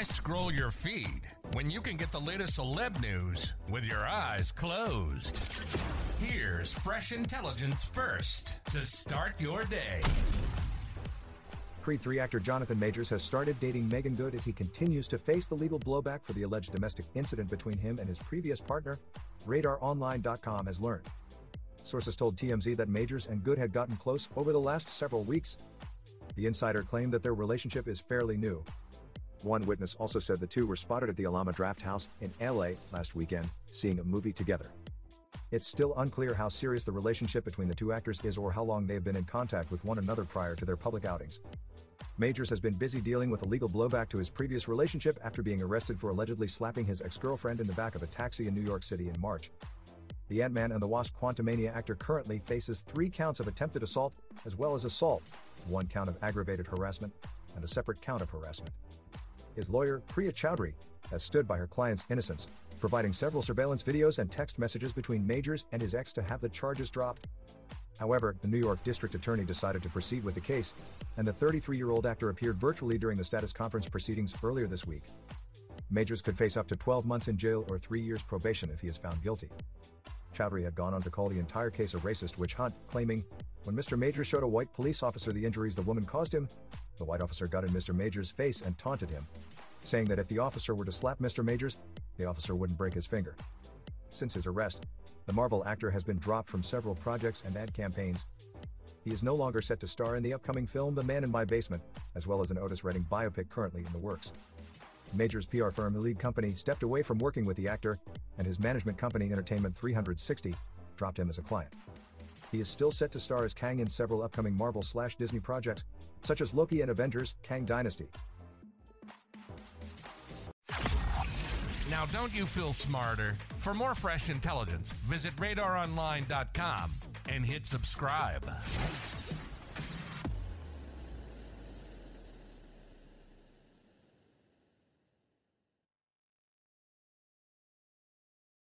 Why scroll your feed when you can get the latest celeb news with your eyes closed? Here's fresh intelligence first to start your day. Creed 3 actor Jonathan Majors has started dating Meagan Good as he continues to face the legal blowback for the alleged domestic incident between him and his previous partner, RadarOnline.com has learned. Sources told TMZ that Majors and Good had gotten close over the last several weeks. The insider claimed that their relationship is fairly new. One witness also said the two were spotted at the Alamo Drafthouse in LA last weekend, seeing a movie together. It's still unclear how serious the relationship between the two actors is or how long they have been in contact with one another prior to their public outings. Majors has been busy dealing with a legal blowback to his previous relationship after being arrested for allegedly slapping his ex girlfriend in the back of a taxi in New York City in March. The Ant Man and the Wasp Quantumania actor currently faces three counts of attempted assault, as well as assault, one count of aggravated harassment, and a separate count of harassment. His lawyer, Priya Chaudhry, has stood by her client's innocence, providing several surveillance videos and text messages between Majors and his ex to have the charges dropped. However, the New York District Attorney decided to proceed with the case, and the 33 year old actor appeared virtually during the status conference proceedings earlier this week. Majors could face up to 12 months in jail or three years probation if he is found guilty. Chaudhry had gone on to call the entire case a racist witch hunt, claiming, When Mr. Majors showed a white police officer the injuries the woman caused him, the white officer got in Mr. Majors' face and taunted him, saying that if the officer were to slap Mr. Majors, the officer wouldn't break his finger. Since his arrest, the Marvel actor has been dropped from several projects and ad campaigns. He is no longer set to star in the upcoming film The Man in My Basement, as well as an Otis Redding biopic currently in the works. Major's PR firm Elite Company stepped away from working with the actor, and his management company Entertainment 360 dropped him as a client. He is still set to star as Kang in several upcoming Marvel slash Disney projects, such as Loki and Avengers Kang Dynasty. Now, don't you feel smarter? For more fresh intelligence, visit radaronline.com and hit subscribe.